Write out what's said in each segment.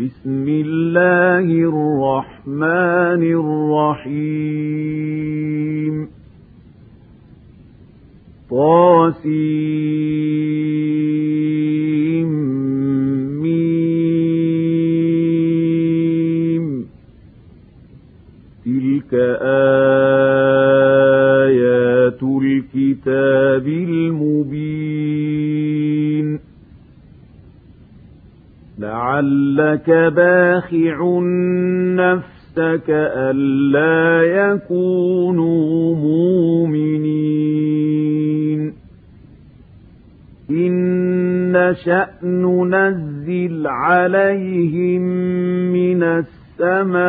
بسم الله الرحمن الرحيم. طاسيم لعلك باخع نفسك ألا يكونوا مؤمنين. إن نشأ ننزل عليهم من السماء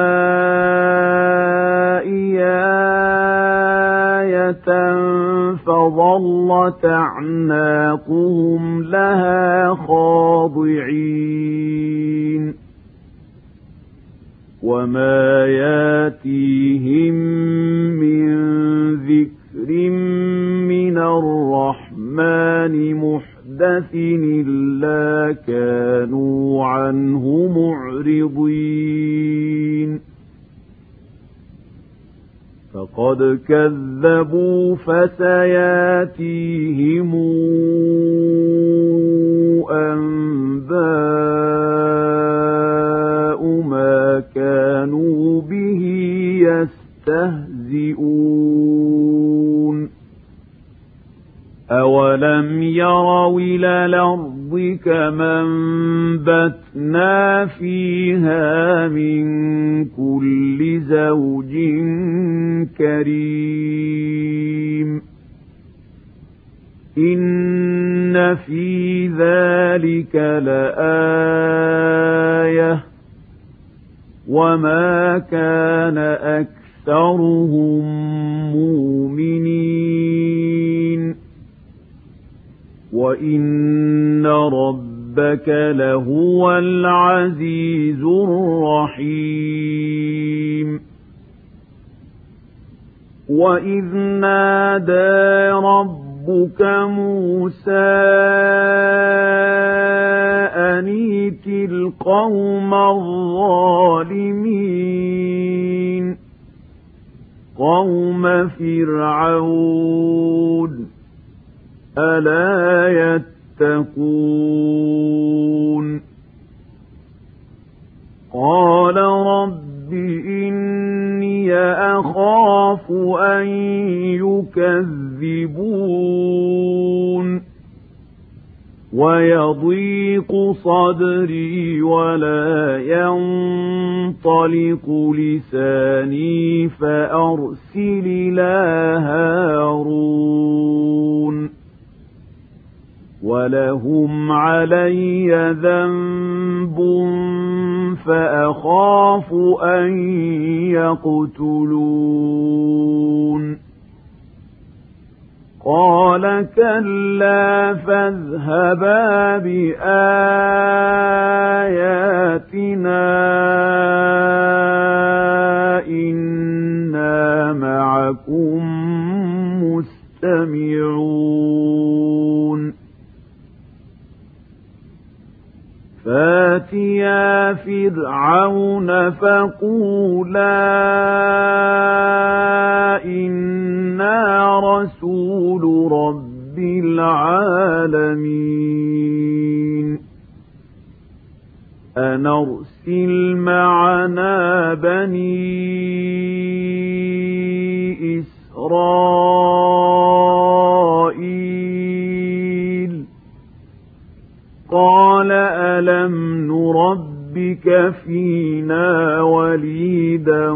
فظلت أعناقهم لها خاضعين. وما ياتيهم من ذكر من الرحمن محدث إلا كانوا عنه معرضين. فقد كذبوا فسياتيهم أنباء ما كانوا به يستهزئون أولم يروا إلى الأرض كما وإذ ينطلق لساني فأرسل إلى هارون. ولهم علي ذنب فأخاف أن يقتلون. قال كلا فاذهبا بآياتنا إنا معكم مستمعون فاتيا فرعون فقولا إنا رسول رب العالمين أن أرسل معنا بني إسرائيل قال ألم نربك فينا وليدا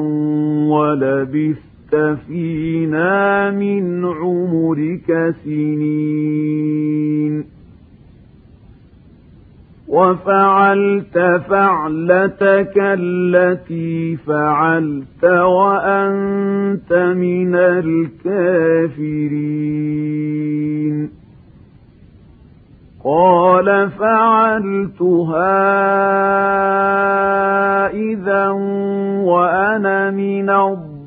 ولبثت فينا من عمرك سنين وفعلت فعلتك التي فعلت وأنت من الكافرين قال فعلتها إذا وأنا من الضالين.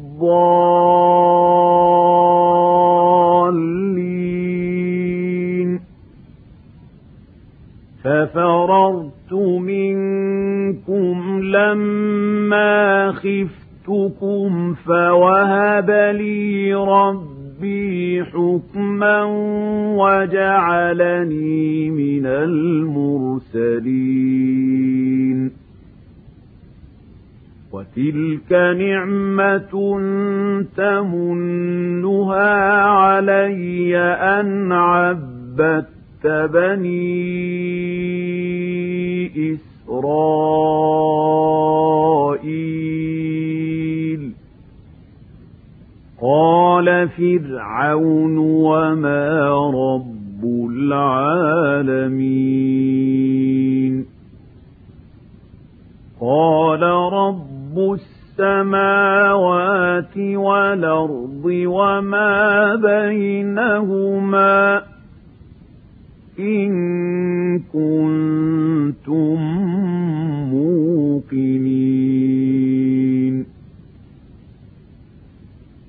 ففررت منكم لما خفتكم فوهب لي ربي حكما وجعلني من المرسلين وتلك نعمة تمنها علي أن عبدت بني إسرائيل قال فرعون وما رب العالمين قال رب السماوات والأرض وما بينهما إن كنتم موقنين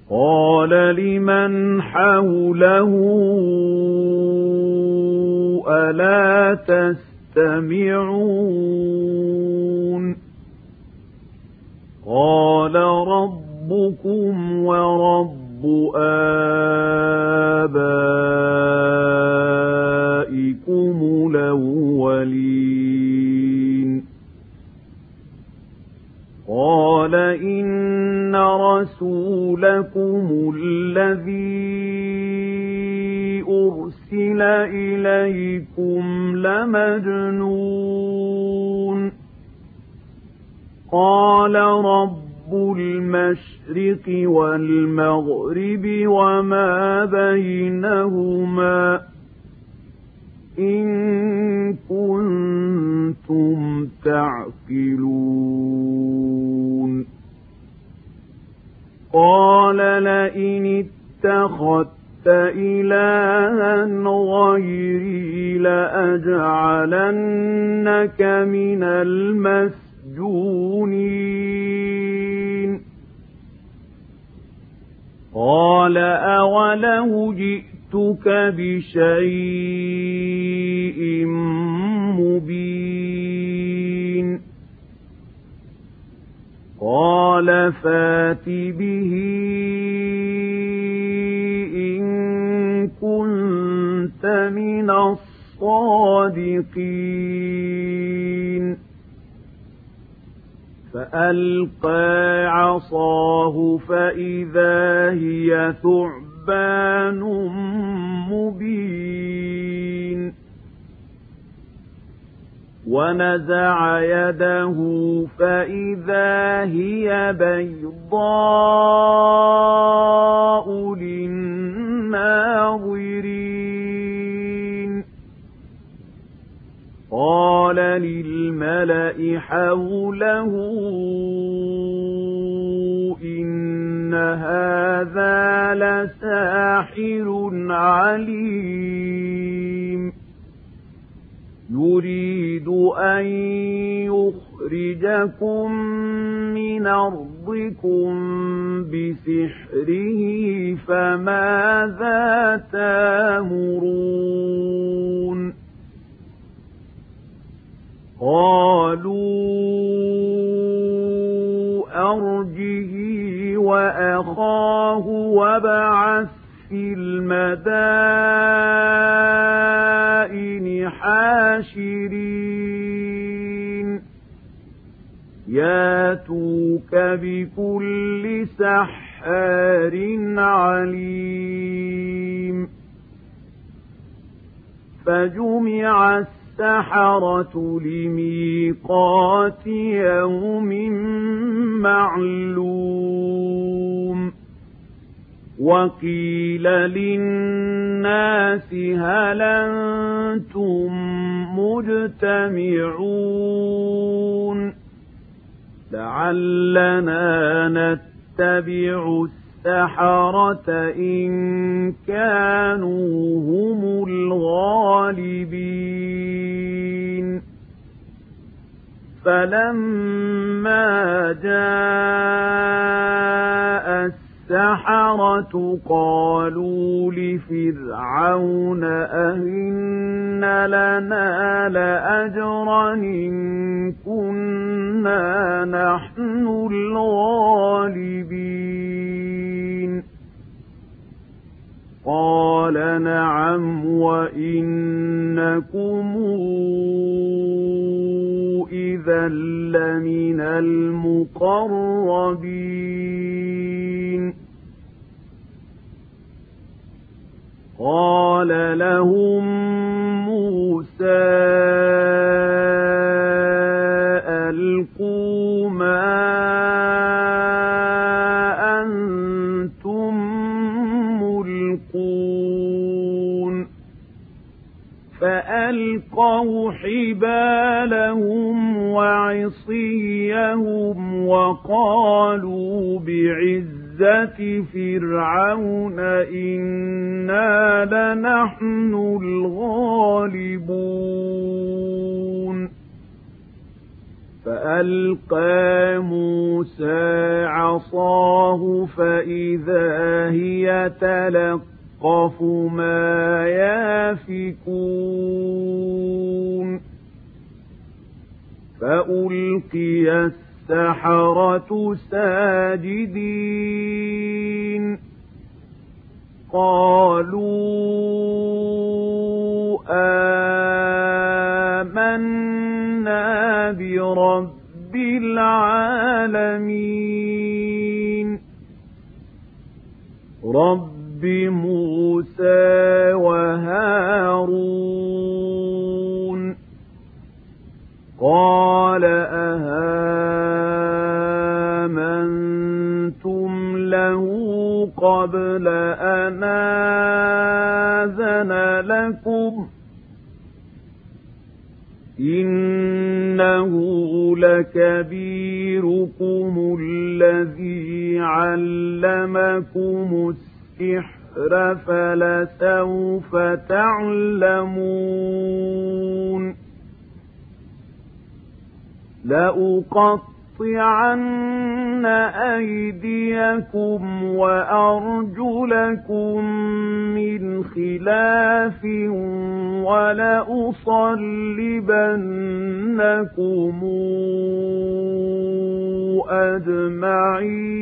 قال لمن حوله ألا تستمعون قال فات به إن كنت من الصادقين. فألقى عصاه فإذا هي ثعبان مبين. ونزع يده فإذا هي بيضاء للناظرين قال للملأ حوله إن هذا لساحر عليم يريد أن يخرجكم من أرضكم بسحره فماذا تامرون؟ قالوا أرجه وأخاه وابعث في المدائن حاشرين. ياتوك بكل سحار عليم. فجمع السحر السحرة لميقات يوم معلوم. وقيل للناس هل أنتم مجتمعون لعلنا نتبع السحرة إن كانوا هم الغالبين فلما جاء السحرة قالوا لفرعون أهن لنا لأجرا إن كنا لنحن الغالبين. قال نعم وإنكم إذا لمن المقربين. قال لهم موسى ألقوا ما فألقوا حبالهم وعصيهم وقالوا بعز عزة فرعون إنا لنحن الغالبون فألقى موسى عصاه فإذا هي تلقف ما يافكون فألقي السحرة ساجدين قالوا آمنا برب العالمين رب موسى وهارون قال أهامنتم له قبل أن آذن لكم إنه لكبيركم الذي علمكم السحر فلسوف تعلمون. لأقطعن أيديكم وأرجلكم من خلاف ولأصلبنكم أجمعين.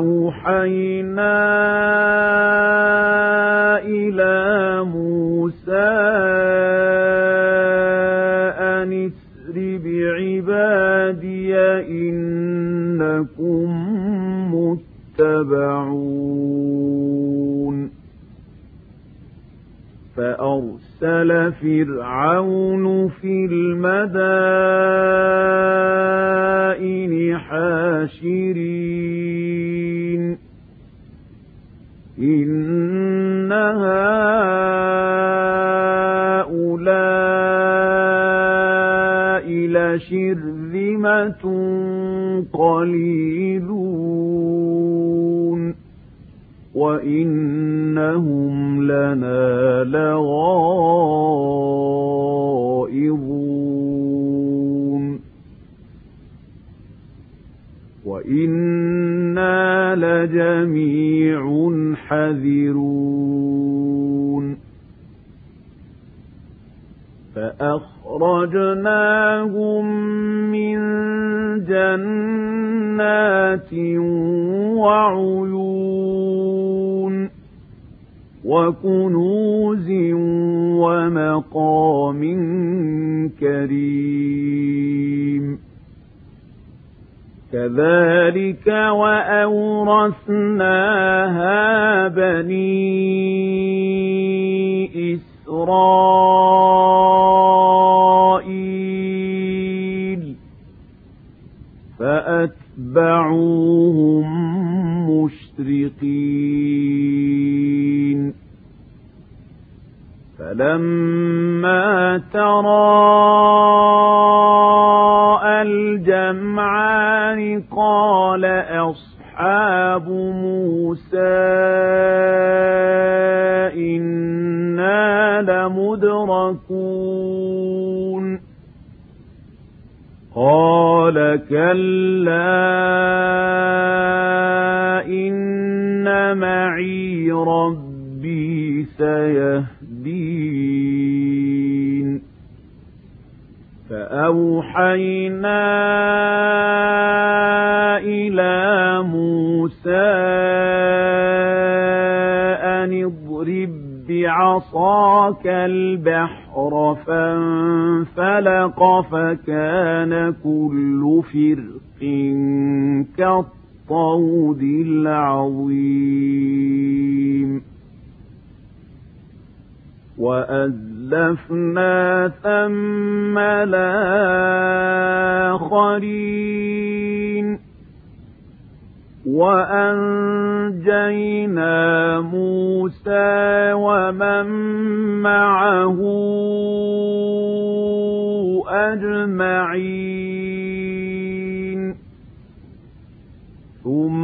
وأوحينا إلى موسى أن اسر بعبادي إنكم متبعون. فأرسل فرعون في المدائن حاشرين. إن هؤلاء لشرذمة قليلون. وإنهم لنا لغائظون. وإنا لجميع حذرون. فأخرجناهم من جنات وعيون. وكنوز ومقام كريم. كذلك وأورثناها بني إسرائيل فأتبعوهم مشرقين فلما تراءى الجمعان قال أصحاب موسى إنا لمدركون. قال كلا إن معي ربي سيهدين. فأوحينا إلى موسى أن اضرب بعصاك البحر فانفلق فكان كل فرق كالطود العظيم. وأزلفنا ثم الآخرين وأنجينا موسى ومن معه أجمعين. ثم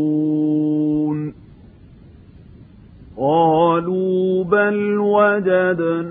يضرون قالوا بل وجدنا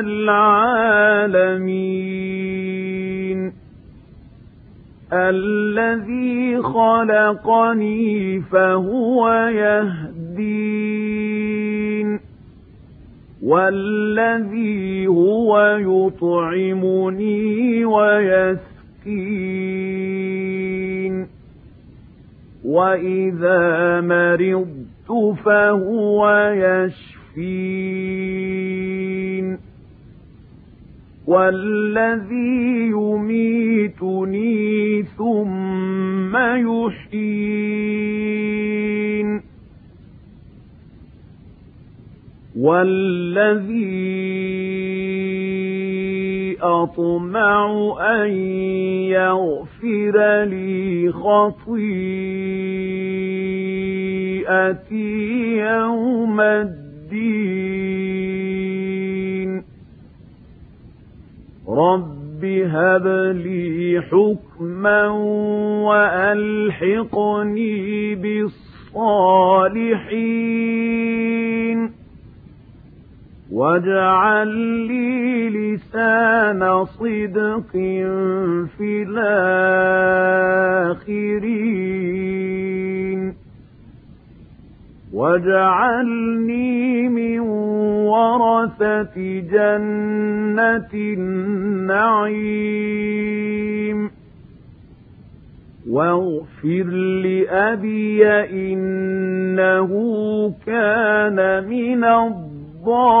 العالمين. الذي خلقني فهو يهدين. والذي هو يطعمني ويسكين وإذا مرضت فهو يشفين. والذي يميتني ثم يحيين. والذي أطمع أن يغفر لي خطيئتي يوم الدين. رب هب لي حكما وألحقني بالصالحين واجعل لي لسان صدق في الآخرين واجعلني من ورثة جنة النعيم واغفر لأبي إنه كان من الضالين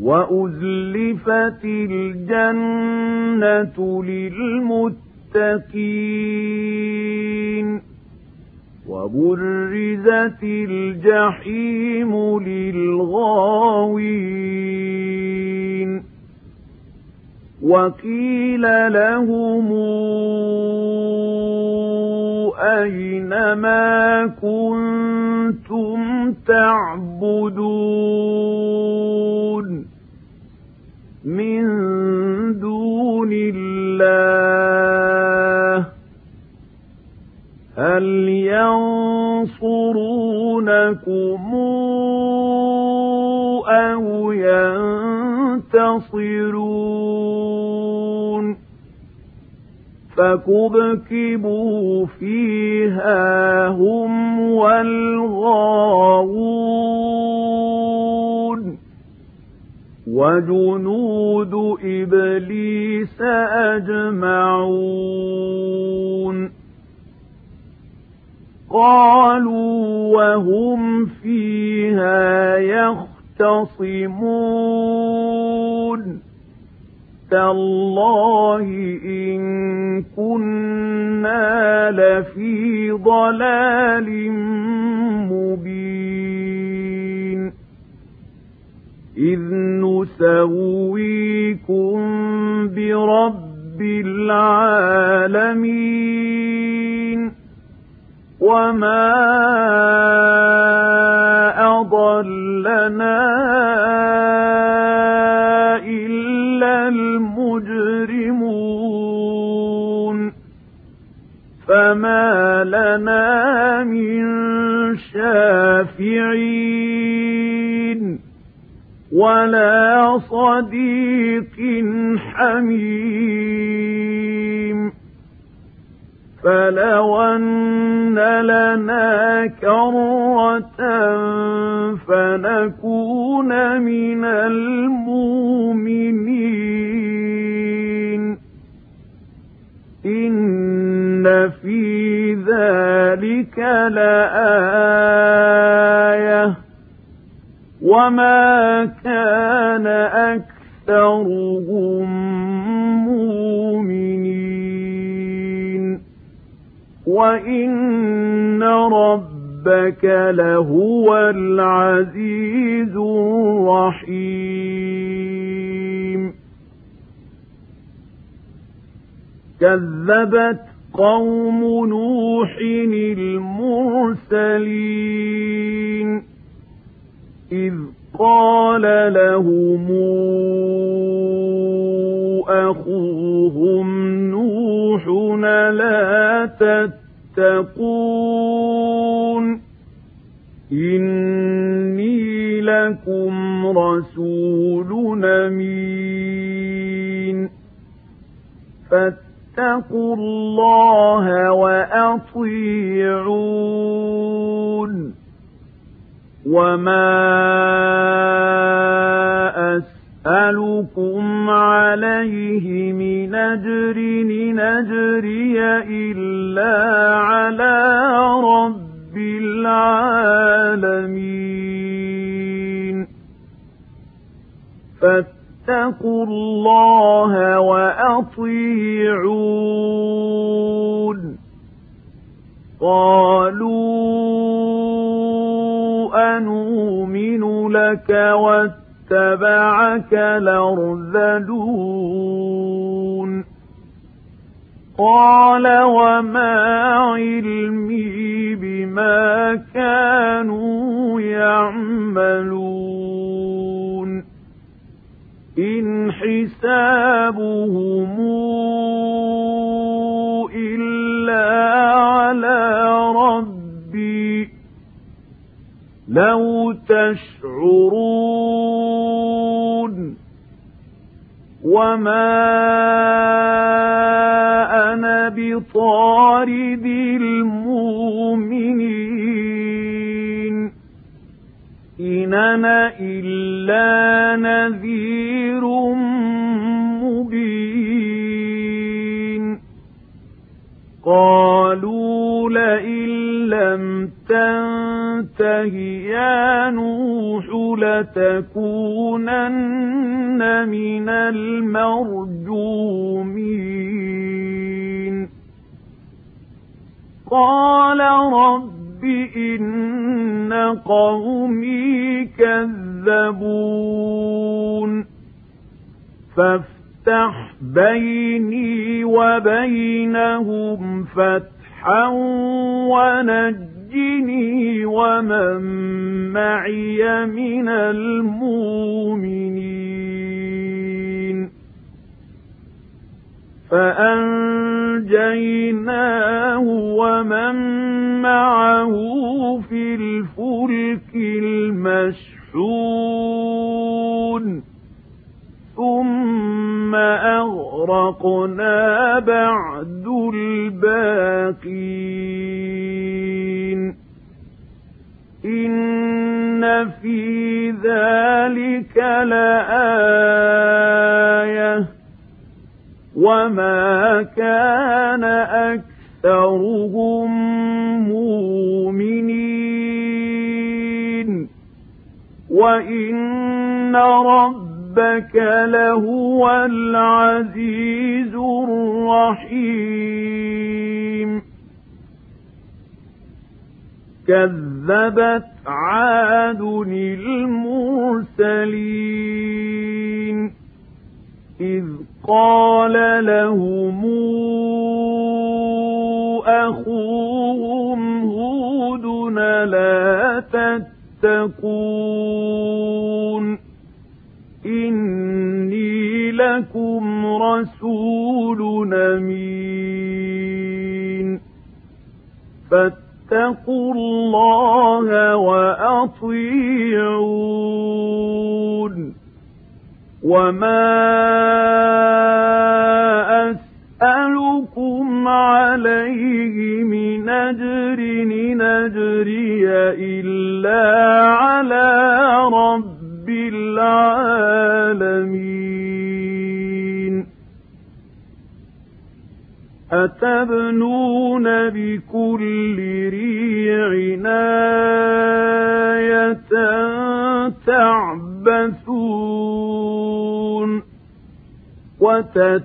وأزلفت الجنة للمتقين وبرزت الجحيم للغاوين وقيل لهم أين ما كنتم تعبدون من دون الله هل ينصرونكم أو ينتصرون؟ فكبكبوا فيها هم والغاوون. وجنود إبليس أجمعون. قالوا وهم فيها يختصمون. تالله إن كنا لفي ضلال مبين. إذ نسويكم برب العالمين وما أضلنا إلا المجرمون فما لنا من شافعين ولا صديق حميم. فلو أن لنا كرة فنكون من المؤمنين. إن في ذلك لآية وما كان أكثرهم مؤمنين وإن ربك لهو العزيز الرحيم كذبت قوم نوح المرسلين إذ قال لهم أخوهم نوح لا تتقون إني لكم رسول أمين فاتقوا الله وأطيعون وما أسألكم عليه من أجر نجري إلا على رب العالمين فاتقوا الله وأطيعون قالوا أنؤمن لك واتبعك الأرذلون قال وما علمي بما كانوا يعملون. إن حسابهم إلا على ربي لو تشعرون وما أنا بطارد المؤمنين إن أنا إلا نذير مبين قالوا لئن لم تنته يا نوح لتكونن من المرجومين. قال رب إن قومي كذبون. فافتح بيني وبينهم فتحا ونجني ومن معي من المؤمنين فأنجيناه ومن معه في الفلك المشحون ثم أغرقنا بعد الباقين. إن في ذلك لآية. وما كان أكثرهم مؤمنين. وإن ربك لهو العزيز الرحيم. كذبت عاد المرسلين. إذ قال لهم أخوهم هود لا تتقون. إني لكم رسول أمين فاتقوا الله وأطيعون وما أسألكم عليه من أجر نجري إلا على رب العالمين أتبنون بكل ريع آية تعبثون وتتخذون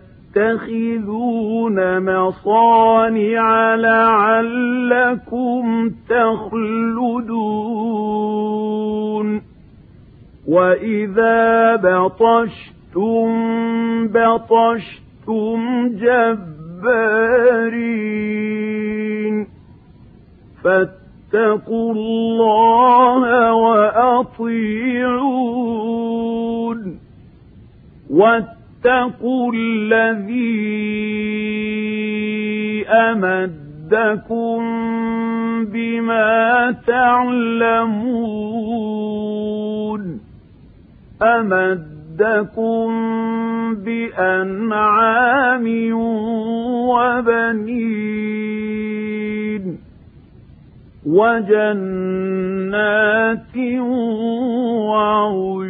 مصانع لعلكم تخلدون. وإذا بطشتم بطشتم جبارين فاتقوا الله وأطيعون واتقوا الذي أمدكم بما تعلمون أمدكم بأنعام وبنين وجنات وعيون.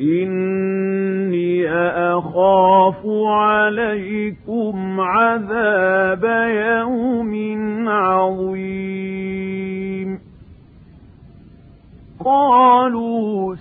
إني أخاف عليكم عذاب يوم عظيم. قالوا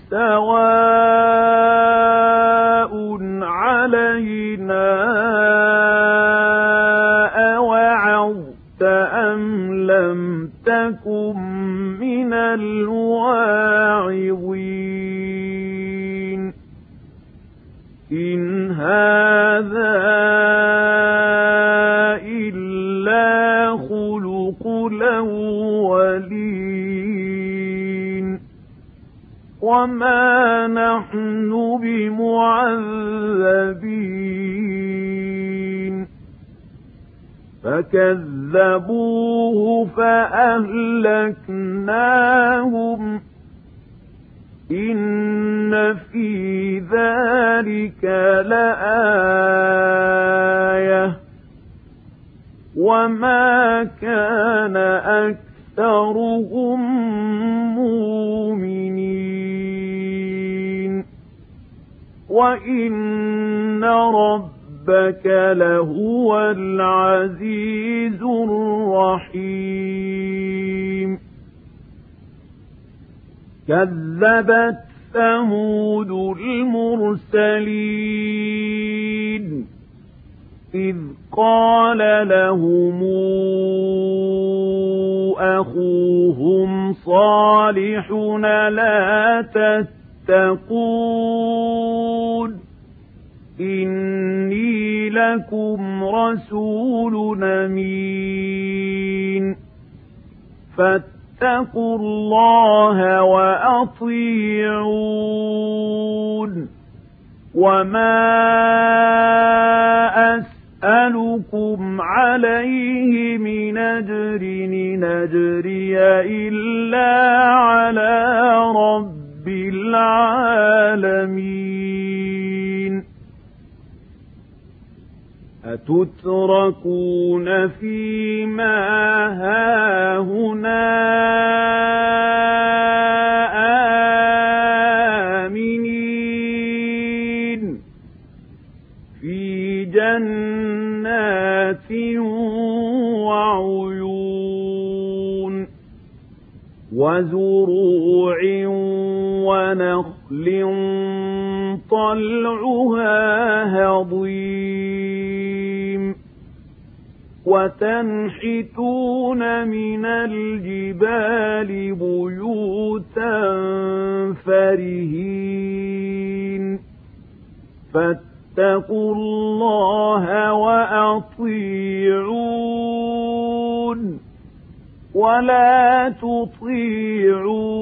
تتقون. إني لكم رسول أمين. فاتقوا الله وأطيعون. وما أسألكم عليه من أجر. نجري إلا على رب العالمين أتتركون فيما هاهنا؟ آمنين. في جنات وعيون وزروع ونخل طلعها هضيم وتنحتون من الجبال بيوتا فرهين فاتقوا الله وأطيعون ولا تطيعوا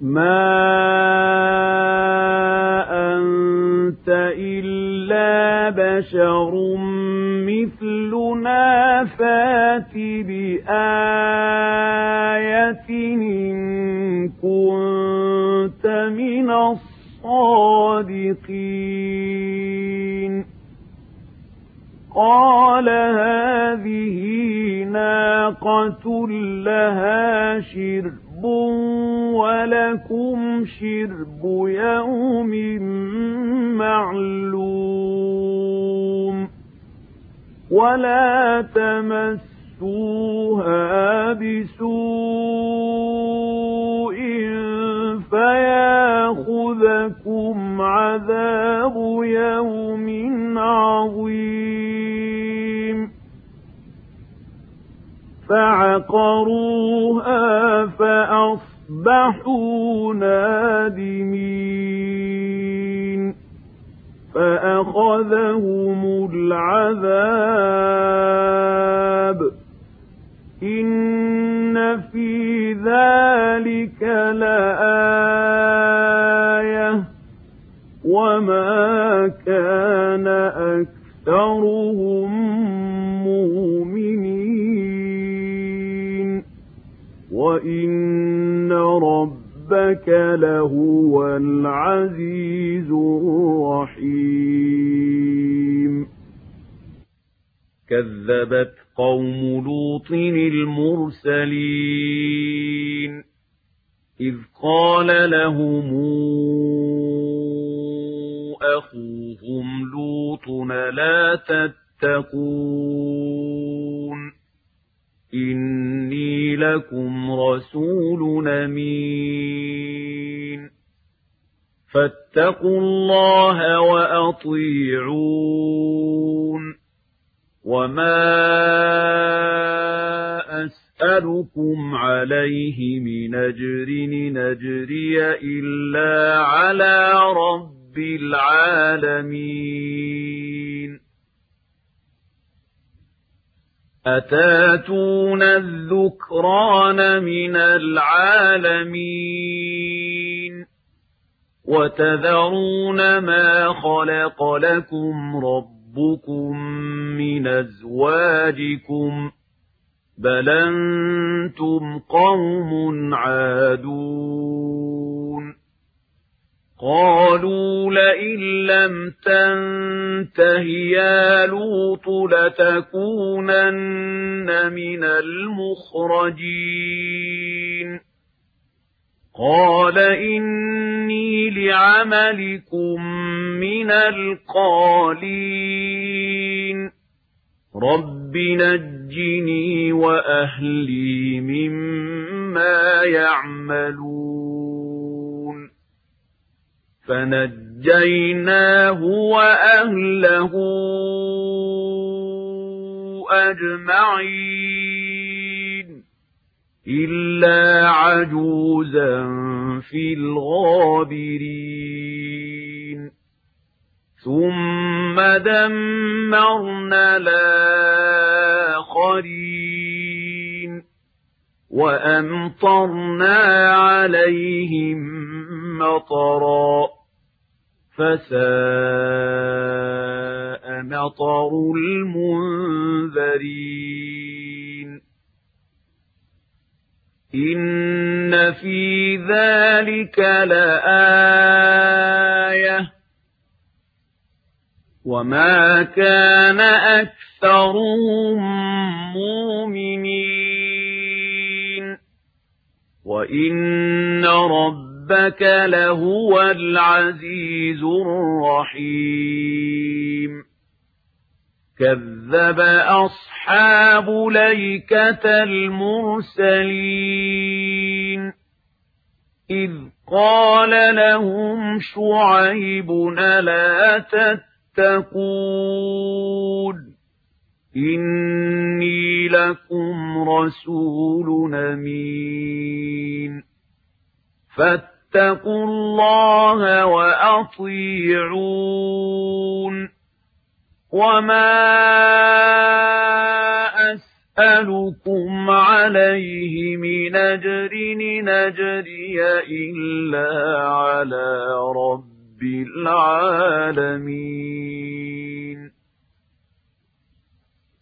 ما أنت إلا بشر مثلنا فات بآية إن كنت من الصادقين قال هذه ناقة لها شرب ولكم شرب يوم معلوم ولا تمسوها بسوء فياخذكم عذاب يوم عظيم فعقروها فأصبحوا نادمين فأخذهم العذاب إن في ذلك لآية وما كان أكثرهم وإن ربك لهو العزيز الرحيم كذبت قوم لوط المرسلين إذ قال لهم أخوهم لوط لا تتقون إني لكم رسول أمين فاتقوا الله وأطيعون وما أسألكم عليه من أجر نجري إلا على رب العالمين أتاتون الذكران من العالمين وتذرون ما خلق لكم ربكم من أزواجكم بل أنتم قوم عادون قالوا لئن لم تنته يا لوط لتكونن من المخرجين. قال إني لعملكم من القالين. رب نجني وأهلي مما يعملون. فنجيناه وأهله أجمعين إلا عجوزا في الغابرين. ثم دمرنا الآخرين وأمطرنا عليهم مطرا. فساء مطر المنذرين. إن في ذلك لآية. وما كان أكثرهم مؤمنين. وإن ربك لهو العزيز الرحيم. كذب أصحاب ليكة المرسلين. إذ قال لهم شعيب لا تتقون؟ إني لكم رسول أمين. فاتقوا الله وأطيعون. وما أسألكم عليه من أجر نجري إلا على رب العالمين.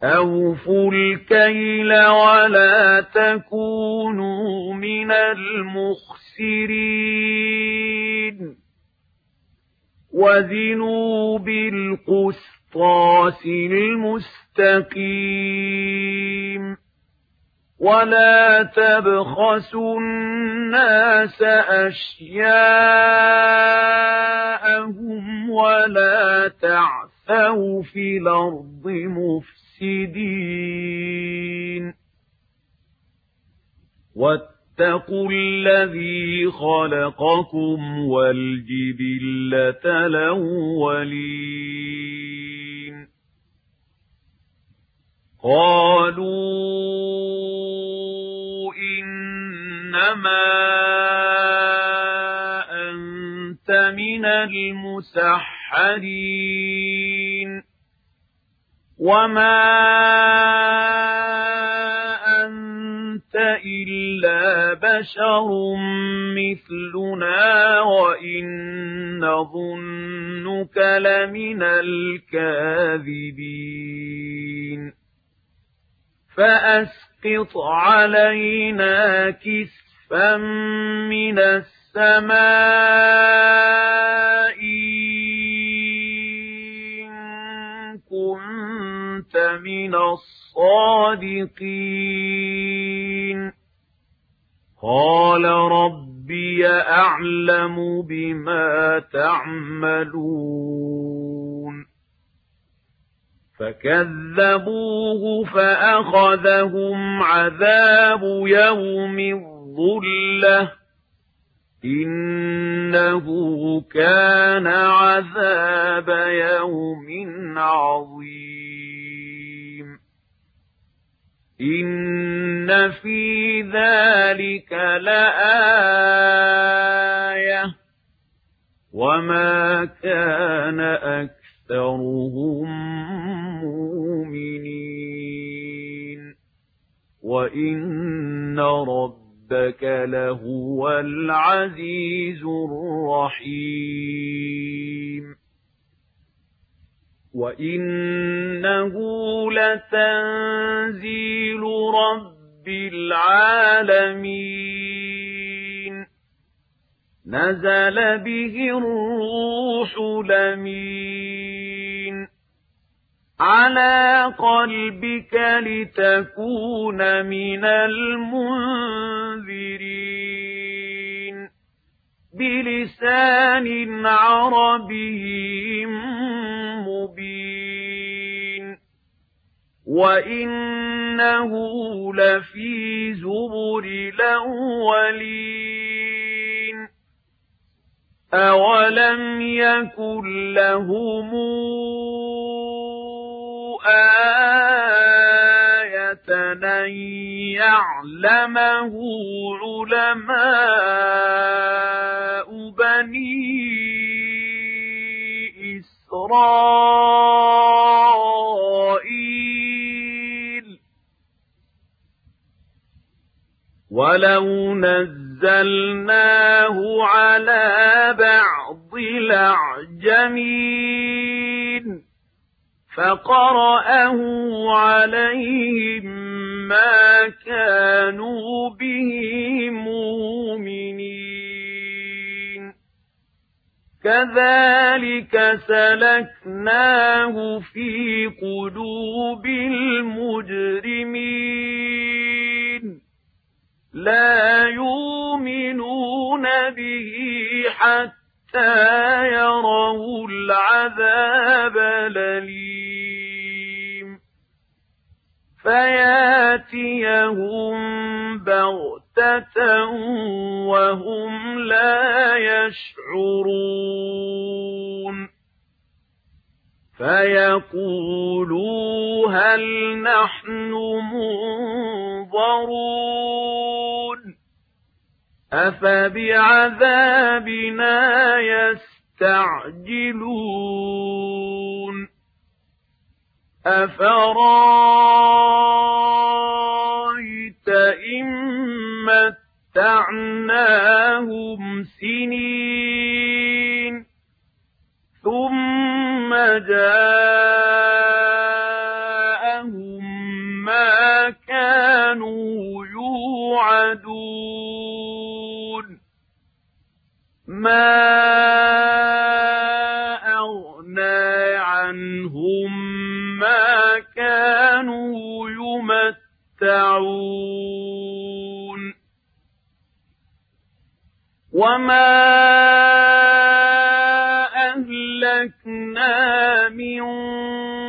أوفوا الكيل ولا تكونوا من المخسرين وزنوا بالقسط الصراط المستقيم ولا تبخسوا الناس أشياءهم ولا تعثوا في الأرض مفسدين واتقوا الذي خلقكم والجبلة الأولين قالوا إنما أنت من المسحرين وما أنت إلا بشر مثلنا وإن نظنك لمن الكاذبين. أسقط علينا كسفا من السماء كنت من الصادقين. قال ربي أعلم بما تعملون. فكذبوه فأخذهم عذاب يوم الظلة. إنه كان عذاب يوم عظيم إن في ذلك لآية وما كان أكثرهم مؤمنين وإن ربك لهو العزيز الرحيم. وإنه لتنزيل رب العالمين. نزل به الروح لمين على قلبك لتكون من المنذرين. بلسان عربي مبين. وإنه لفي زبر الأولين. أولم يكن لهم آية أن يعلمه علماء بني إسرائيل ولو نزلناه على بعض الأعجمين فقرأه عليهم ما كانوا به مؤمنين. كذلك سلكناه في قلوب المجرمين. لا يؤمنون به حتى يروا العذاب الأليم. فياتيهم بغتة وهم لا يشعرون. فيقولوا هل نحن منظرون. أفبعذابنا يستعجلون. أفرأيت إن متعناهم سنين ثم جاءهم ما كانوا يوعدون ما يمتعون وما أهلكنا من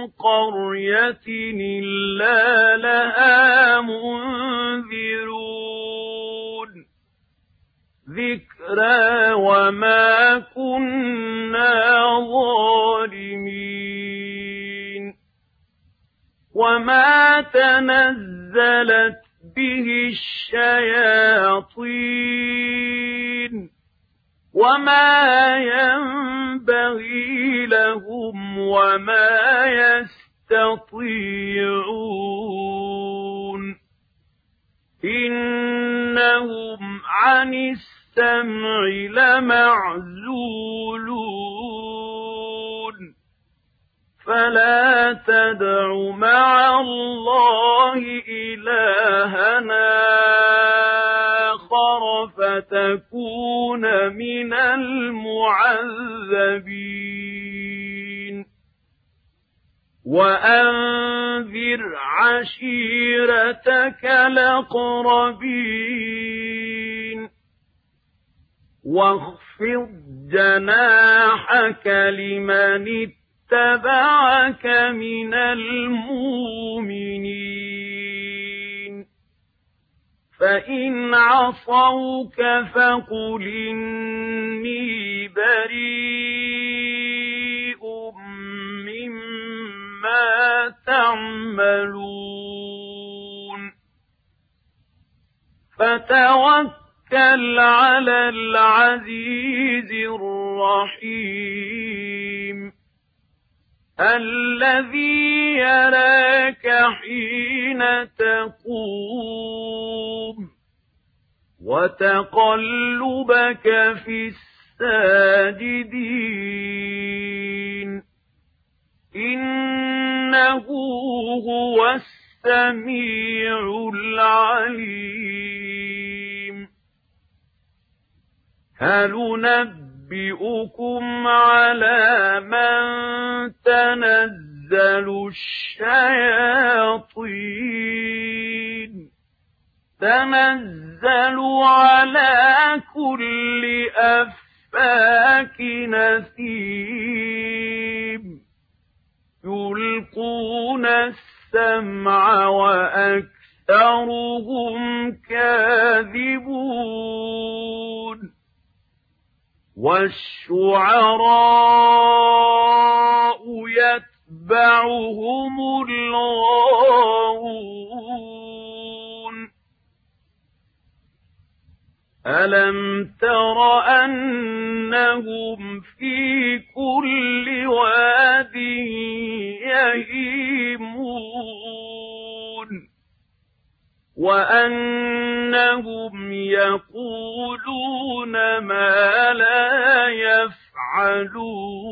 قرية إلا لها منذرون. ذكرى وما كنا ظالمين. وما تنزلت به الشياطين وما ينبغي لهم وما يستطيعون من المعذبين. وأنذر عشيرتك الأقربين. واخفض جناحك لمن اتبعك من المؤمنين. فإن عصوك فقل إني بريء مما تعملون فتوكل على العزيز الرحيم الذي يراك حين تقوم وتقلبك في الساجدين. إنه هو السميع العليم. هل نبي أُنَبِّئُكُمْ عَلَىٰ مَن تَنَزَّلُ الشَّيَاطِينُ. تَنَزَّلُ عَلَىٰ كُلِّ أَفَّاكٍ أَثِيمٍ يُلْقُونَ السَّمْعَ وَأَكْثَرُهُمْ كَاذِبُونَ. والشعراء يتبعهم الغاوون. ألم تر أنهم في كل واد يهيمون؟ وأنهم يقولون ما لا يفعلون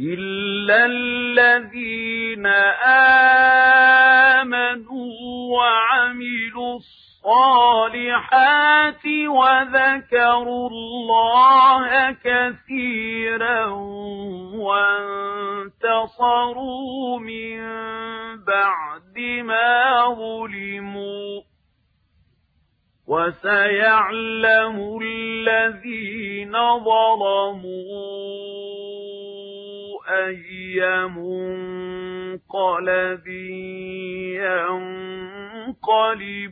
إلا الذين آمنوا وعملوا الصالحات وذكروا الله كثيرا وانتصروا من بعد ما ظلموا وسيعلم الذين ظلموا أي منقلب ينقلبون